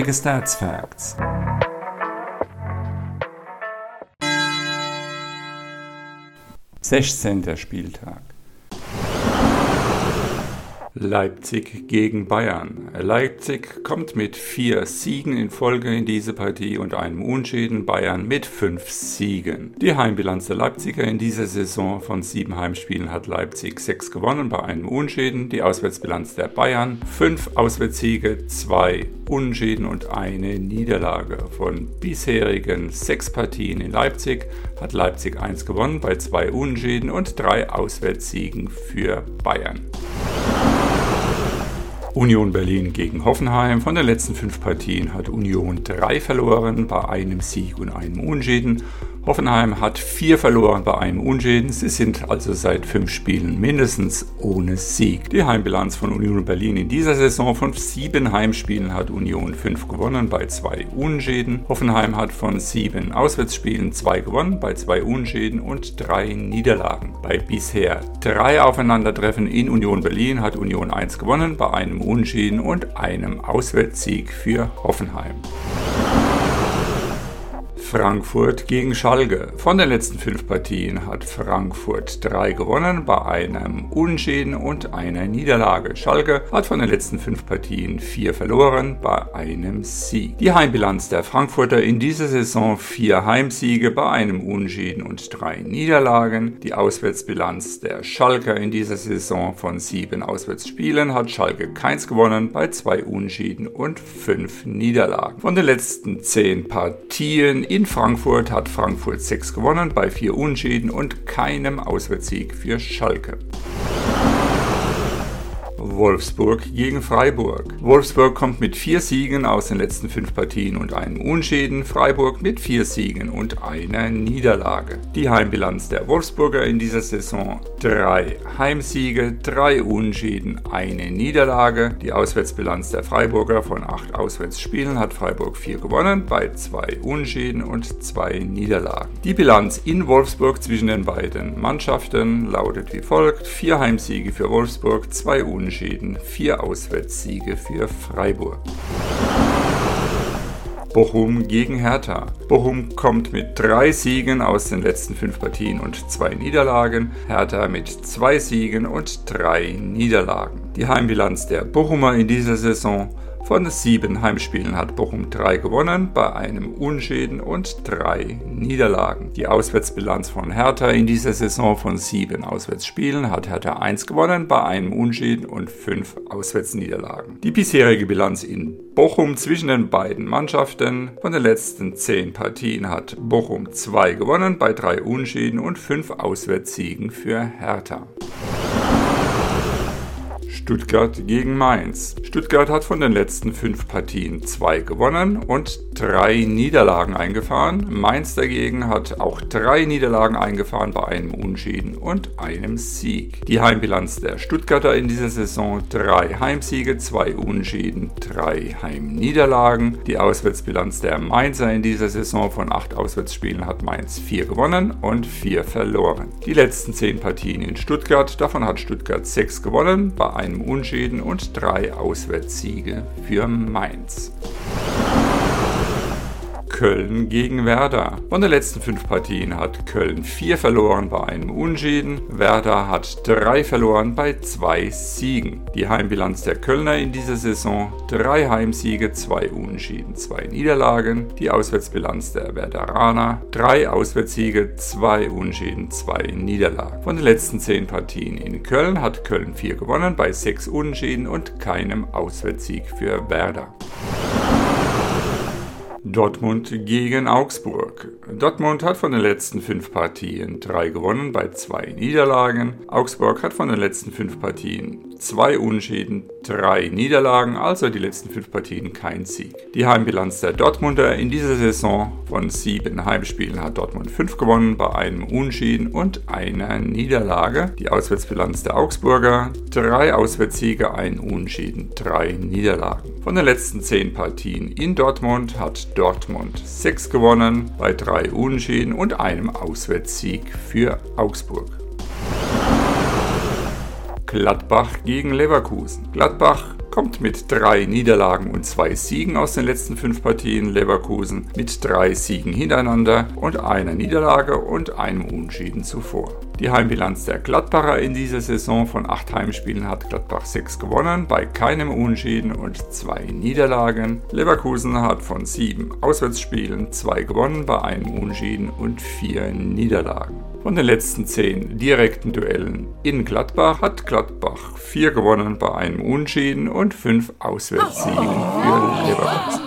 Bisheriges Stats Facts. Sechzehnter Spieltag. Leipzig gegen Bayern. Leipzig kommt mit vier Siegen in Folge in diese Partie und einem Unschäden Bayern mit fünf Siegen. Die Heimbilanz der Leipziger in dieser Saison von sieben Heimspielen hat Leipzig sechs gewonnen bei einem Unschäden. Die Auswärtsbilanz der Bayern fünf Auswärtssiege, zwei Unschäden und eine Niederlage. Von bisherigen sechs Partien in Leipzig hat Leipzig eins gewonnen bei zwei Unschäden und drei Auswärtssiegen für Bayern. Union Berlin gegen Hoffenheim. Von den letzten fünf Partien hat Union drei verloren bei einem Sieg und einem Unschäden. Hoffenheim hat vier verloren bei einem Unschäden. Sie sind also seit fünf Spielen mindestens ohne Sieg. Die Heimbilanz von Union Berlin in dieser Saison von sieben Heimspielen hat Union fünf gewonnen bei zwei Unschäden. Hoffenheim hat von sieben Auswärtsspielen zwei gewonnen bei zwei Unschäden und drei Niederlagen. Bei bisher drei Aufeinandertreffen in Union Berlin hat Union eins gewonnen bei einem Unschäden und einem Auswärtssieg für Hoffenheim. Frankfurt gegen Schalke. Von den letzten fünf Partien hat Frankfurt drei gewonnen bei einem Unschäden und einer Niederlage. Schalke hat von den letzten fünf Partien vier verloren bei einem Sieg. Die Heimbilanz der Frankfurter in dieser Saison vier Heimsiege bei einem Unschäden und drei Niederlagen. Die Auswärtsbilanz der Schalker in dieser Saison von sieben Auswärtsspielen hat Schalke keins gewonnen bei zwei Unschäden und fünf Niederlagen. Von den letzten zehn Partien in in Frankfurt hat Frankfurt 6 gewonnen bei 4 Unschäden und keinem Auswärtssieg für Schalke. Wolfsburg gegen Freiburg. Wolfsburg kommt mit vier Siegen aus den letzten fünf Partien und einem Unschäden, Freiburg mit vier Siegen und einer Niederlage. Die Heimbilanz der Wolfsburger in dieser Saison drei Heimsiege, drei Unschäden, eine Niederlage. Die Auswärtsbilanz der Freiburger von acht Auswärtsspielen hat Freiburg vier gewonnen bei zwei Unschäden und zwei Niederlagen. Die Bilanz in Wolfsburg zwischen den beiden Mannschaften lautet wie folgt: vier Heimsiege für Wolfsburg, zwei Unschäden Unentschieden, vier Auswärtssiege für Freiburg. Bochum gegen Hertha. Bochum kommt mit drei Siegen aus den letzten fünf Partien und zwei Niederlagen. Hertha mit zwei Siegen und drei Niederlagen. Die Heimbilanz der Bochumer in dieser Saison von sieben Heimspielen hat Bochum drei gewonnen, bei einem Unschäden und drei Niederlagen. Die Auswärtsbilanz von Hertha in dieser Saison von sieben Auswärtsspielen hat Hertha eins gewonnen, bei einem Unschäden und fünf Auswärtsniederlagen. Die bisherige Bilanz in Bochum zwischen den beiden Mannschaften von den letzten zehn Partien hat Bochum zwei gewonnen, bei drei Unschäden und fünf Auswärtssiegen für Hertha. Stuttgart gegen Mainz. Stuttgart hat von den letzten fünf Partien zwei gewonnen und drei Niederlagen eingefahren. Mainz dagegen hat auch drei Niederlagen eingefahren bei einem Unschäden und einem Sieg. Die Heimbilanz der Stuttgarter in dieser Saison drei Heimsiege, zwei Unschäden, drei Heimniederlagen. Die Auswärtsbilanz der Mainzer in dieser Saison von acht Auswärtsspielen hat Mainz vier gewonnen und vier verloren. Die letzten zehn Partien in Stuttgart, davon hat Stuttgart sechs gewonnen bei einem Unschäden und drei Auswärtssiege für Mainz. Köln gegen Werder. Von den letzten fünf Partien hat Köln vier verloren bei einem Unschäden. Werder hat drei verloren bei zwei Siegen. Die Heimbilanz der Kölner in dieser Saison drei Heimsiege, zwei Unschäden, zwei Niederlagen. Die Auswärtsbilanz der Werderaner drei Auswärtssiege, zwei Unschäden, zwei Niederlagen. Von den letzten zehn Partien in Köln hat Köln vier gewonnen bei sechs Unschäden und keinem Auswärtssieg für Werder. Dortmund gegen Augsburg. Dortmund hat von den letzten fünf Partien drei gewonnen bei zwei Niederlagen. Augsburg hat von den letzten fünf Partien zwei Unschäden, drei Niederlagen, also die letzten fünf Partien kein Sieg. Die Heimbilanz der Dortmunder in dieser Saison von sieben Heimspielen hat Dortmund fünf gewonnen bei einem Unschäden und einer Niederlage. Die Auswärtsbilanz der Augsburger drei Auswärtssiege, ein Unschäden, drei Niederlagen. Von den letzten zehn Partien in Dortmund hat Dortmund 6 gewonnen bei 3 Unentschieden und einem Auswärtssieg für Augsburg. Gladbach gegen Leverkusen. Gladbach kommt mit drei Niederlagen und zwei Siegen aus den letzten fünf Partien. Leverkusen mit drei Siegen hintereinander und einer Niederlage und einem Unschieden zuvor. Die Heimbilanz der Gladbacher in dieser Saison von acht Heimspielen hat Gladbach sechs gewonnen, bei keinem Unschieden und zwei Niederlagen. Leverkusen hat von sieben Auswärtsspielen zwei gewonnen, bei einem Unschieden und vier Niederlagen. Von den letzten zehn direkten Duellen in Gladbach hat Gladbach vier gewonnen bei einem Unschieden und fünf Auswärtssiegen für Leverkusen.